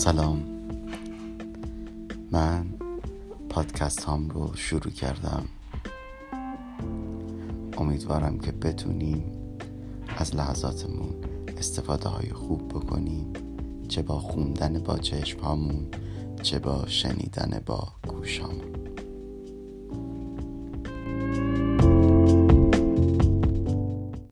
سلام. من پادکست هام رو شروع کردم. امیدوارم که بتونیم از لحظاتمون استفاده های خوب بکنیم چه با خوندن با چشم هامون چه با شنیدن با گوشامون